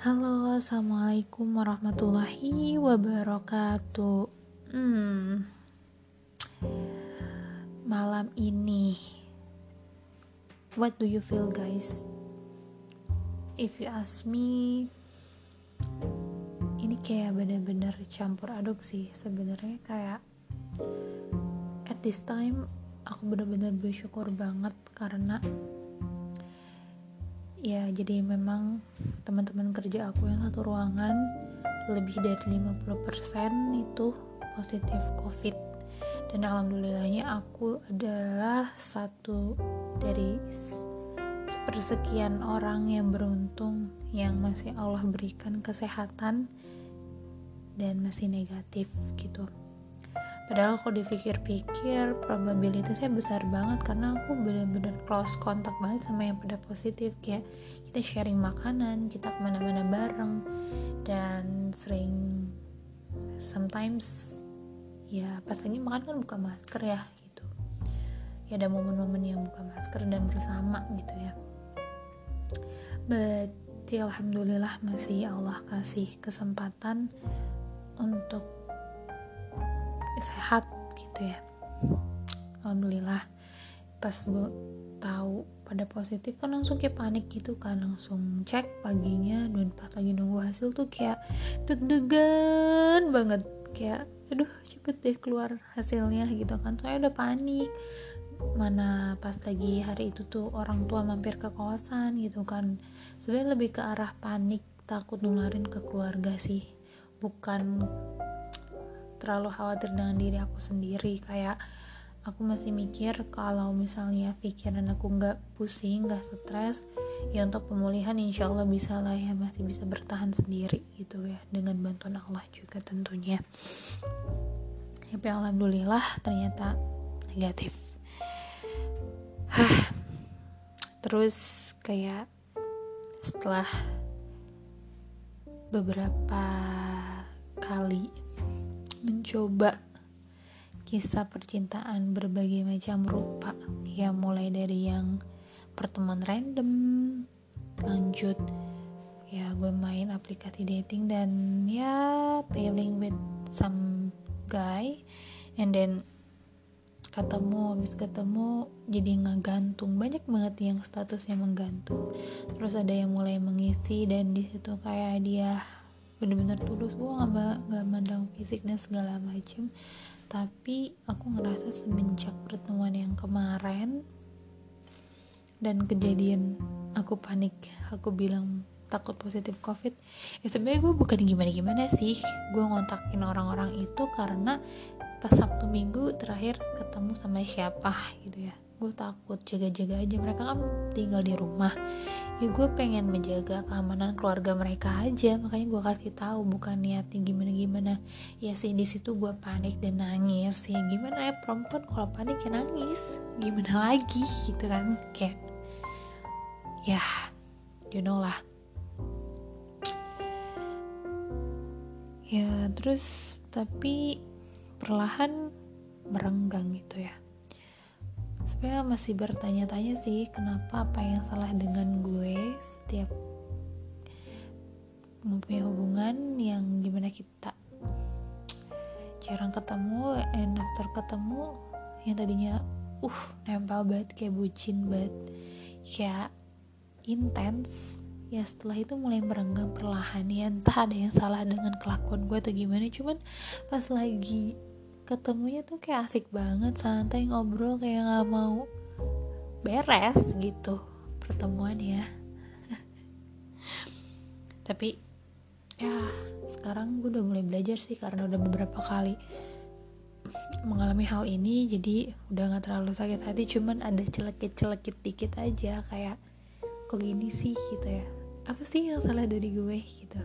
Halo, assalamualaikum warahmatullahi wabarakatuh. Hmm, malam ini, what do you feel, guys? If you ask me, ini kayak bener-bener campur aduk sih. Sebenarnya kayak at this time aku bener-bener bersyukur banget karena ya jadi memang teman-teman kerja aku yang satu ruangan lebih dari 50% itu positif covid. Dan alhamdulillahnya aku adalah satu dari sepersekian orang yang beruntung yang masih Allah berikan kesehatan dan masih negatif gitu padahal kalau dipikir-pikir probabilitasnya besar banget karena aku benar-benar close kontak banget sama yang pada positif. Kayak kita sharing makanan kita ke mana-mana bareng dan sering sometimes ya pas lagi makan kan buka masker ya gitu. Ya ada momen-momen yang buka masker dan bersama gitu ya. But alhamdulillah masih Allah kasih kesempatan untuk sehat gitu ya. Alhamdulillah. Pas gue tahu pada positif kan langsung kayak panik gitu kan. Langsung cek paginya dan pas lagi nunggu hasil tuh kayak deg-degan banget. Kayak aduh cepet deh keluar hasilnya gitu kan. Soalnya udah panik. Mana pas lagi hari itu tuh orang tua mampir ke kawasan gitu kan. Sebenarnya lebih ke arah panik takut nularin ke keluarga sih. Bukan terlalu khawatir dengan diri aku sendiri. Kayak aku masih mikir kalau misalnya pikiran aku nggak pusing nggak stres ya untuk pemulihan insya Allah bisa lah ya masih bisa bertahan sendiri gitu ya dengan bantuan Allah juga tentunya. Tapi alhamdulillah ternyata negatif. Terus kayak setelah beberapa kali mencoba kisah percintaan berbagai macam rupa. Ya mulai dari yang pertemuan random lanjut ya gue main aplikasi dating dan ya pairing with some guy. And then ketemu habis ketemu jadi ngegantung. Banyak banget yang statusnya menggantung. Terus ada yang mulai mengisi dan di situ kayak dia bener-bener tulus. Gue gak, gak mandang fisik dan segala macem. Tapi aku ngerasa semenjak pertemuan yang kemarin dan kejadian aku panik aku bilang takut positif covid ya sebenarnya gue bukan gimana gimana sih. Gue ngontakin orang-orang itu karena pas sabtu minggu terakhir ketemu sama siapa gitu ya gue takut jaga-jaga aja mereka kan tinggal di rumah. Ya gue pengen menjaga keamanan keluarga mereka aja makanya gue kasih tahu bukan niatnya gimana gimana ya sih di situ gue panik dan nangis ya gimana ya perempuan kalau panik ya nangis. Gimana lagi gitu kan kayak ya you know lah. Ya terus tapi perlahan merenggang gitu ya sebenarnya masih bertanya-tanya sih kenapa apa yang salah dengan gue setiap mempunyai hubungan yang gimana kita jarang ketemu and after ketemu yang tadinya uh nempel banget kayak bucin banget kayak intens ya setelah itu mulai merenggang perlahan. Ya entah ada yang salah dengan kelakuan gue atau gimana cuman pas lagi ketemunya tuh kayak asik banget santai ngobrol kayak nggak mau beres gitu pertemuan ya. Tapi ya sekarang gue udah mulai belajar sih karena udah beberapa kali mengalami hal ini jadi udah nggak terlalu sakit hati cuman ada celekit-celekit dikit aja kayak kok gini sih? gitu ya. Apa sih yang salah dari gue? gitu.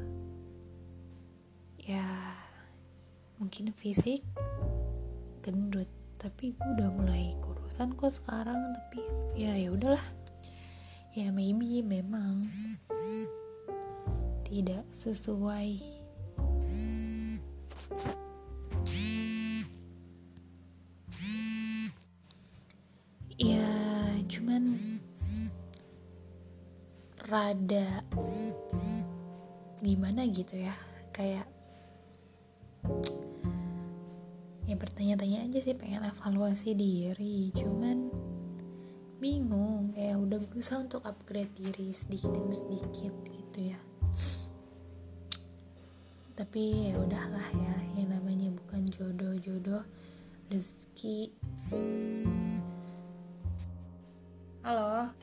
Ya mungkin fisik gendut. Tapi gue udah mulai kurusan kok sekarang tapi ya ya udahlah. Ya maybe memang tidak sesuai. Ya cuman rada gimana gitu ya kayak ya bertanya-tanya aja sih pengen evaluasi diri. Cuman bingung. Kayak udah berusaha untuk upgrade diri sedikit demi sedikit gitu ya. Tapi ya udahlah ya yang namanya bukan jodoh-jodoh rezeki. Halo?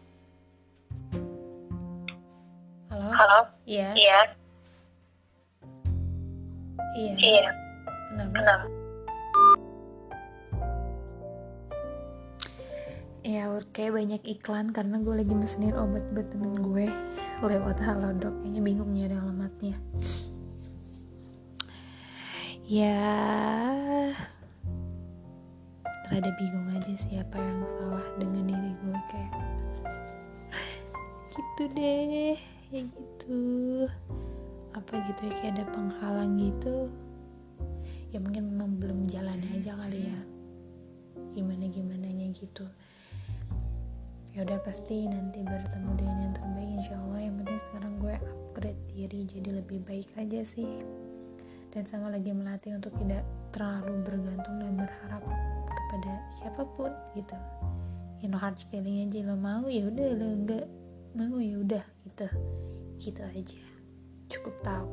Halo? Halo? iya? Iya. iya. Iya. kenapa? Kenapa? Ya kayak banyak iklan karena gue lagi mesenin obat buat temen gue lewat halodoc. Kayaknya bingung nyari alamatnya. Ya rada bingung aja sih apa yang salah dengan diri gue kayak gitu deh ya gitu. Apa gitu ya kayak ada penghalang gitu. Ya mungkin memang belum jalan aja kali ya. Gimana gimananya gitu ya udah pasti nanti bertemu dengan yang terbaik insya Allah. Yang penting sekarang gue upgrade diri jadi lebih baik aja sih. Dan sama lagi melatih untuk tidak terlalu bergantung dan berharap kepada siapa pun gitu. You know hard feeling aja lo mau ya udah. Lo enggak mau ya udah gitu. Gitu aja. Cukup tahu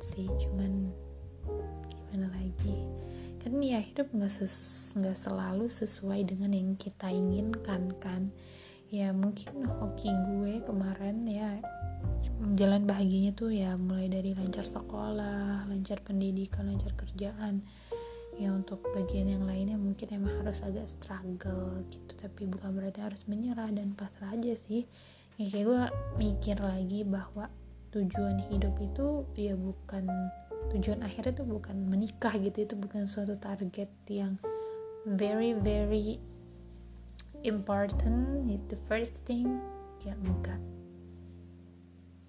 sih cuman gimana lagi? Kan ya hidup nggak ses nggak selalu sesuai dengan yang kita inginkan kan? Ya mungkin hoki gue kemarin ya jalan bahagianya tuh ya mulai dari lancar sekolah lancar pendidikan lancar kerjaan. Ya untuk bagian yang lainnya mungkin emang harus agak struggle gitu tapi bukan berarti harus menyerah dan pasrah aja sih. Ya kayak gue mikir lagi bahwa tujuan hidup itu ya bukan tujuan akhirnya itu bukan menikah gitu itu bukan suatu target yang very very important. Itu first thing ya enggak.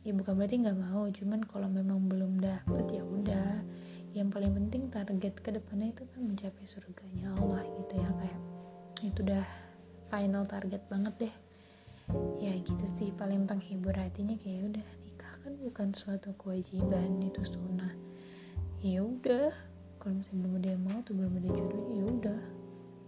Ya bukan berarti nggak mau cuman kalau memang belum dapet ya udah. Yang paling penting target ke depannya itu kan mencapai surganya Allah gitu ya kayak itu udah final target banget deh. Ya gitu sih paling penghibur hatinya kayak udah. nikah kan bukan suatu kewajiban itu sunnah ya udah kalau misalnya belum ada mau tuh belum ada jodohnya ya udah.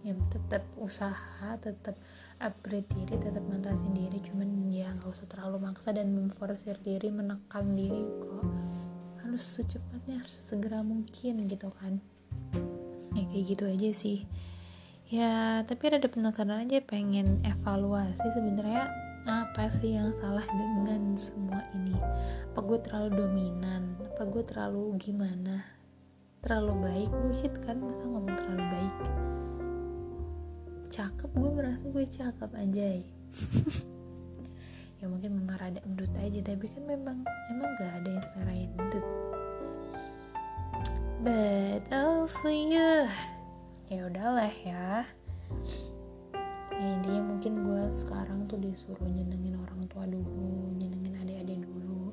Yang tetap usaha tetap upgrade diri tetap mantasin diri. Cuman ya nggak usah terlalu maksa dan memforsir diri menekan diri kok. Harus secepatnya harus segera mungkin gitu kan. Ya kayak gitu aja sih. Ya tapi ada penasaran aja pengen evaluasi sebenarnya apa sih yang salah dengan semua ini? Apa gue terlalu dominan? Apa gue terlalu gimana? Terlalu baik? Bullshit kan? Masa ngomong terlalu baik? Cakep gue merasa gue cakep anjay. Ya mungkin memang rada endut aja tapi kan memang emang gak ada yang selera endut. But oh for you. Ya udahlah ya ya intinya mungkin gue sekarang tuh disuruh nyenengin orang tua dulu nyenengin adik-adik dulu.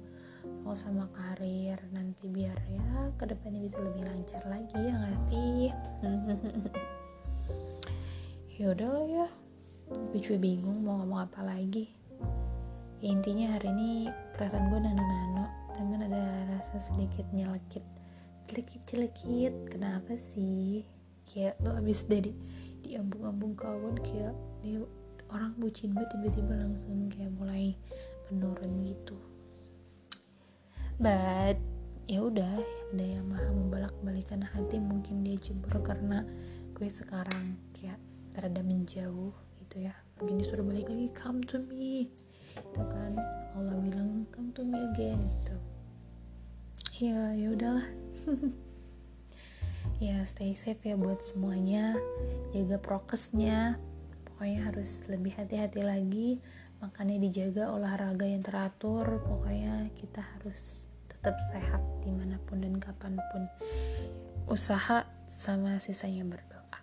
Mau sama karir nanti biar ya ke depannya bisa lebih lancar lagi ya gak sih? Ya udah lah ya. Gue juga bingung mau ngomong apa lagi. Ya intinya hari ini perasaan gue nano-nano temen ada rasa sedikit nyelekit. Celekit-celekit kenapa sih? Kayak lo abis dari di ambung-ambung kawan kayak dia orang bucin banget tiba-tiba langsung kayak mulai menurun gitu. But ya udah ada yang maha membalak balikan hati mungkin dia cemburu karena gue sekarang kayak terada menjauh gitu ya. Mungkin disuruh balik lagi come to me itu kan. Allah bilang come to me again gitu. Ya ya udahlah. Ya stay safe ya buat semuanya. Jaga prokesnya pokoknya harus lebih hati-hati lagi makannya dijaga olahraga yang teratur pokoknya kita harus tetap sehat di mana pun dan kapan pun. Usaha sama sisanya berdoa.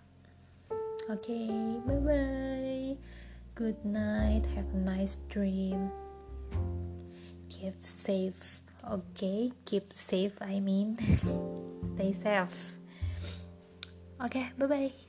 Oke okay, bye bye good night have a nice dream. Keep safe. Okay keep safe I mean. Stay safe. Oke okay, bye bye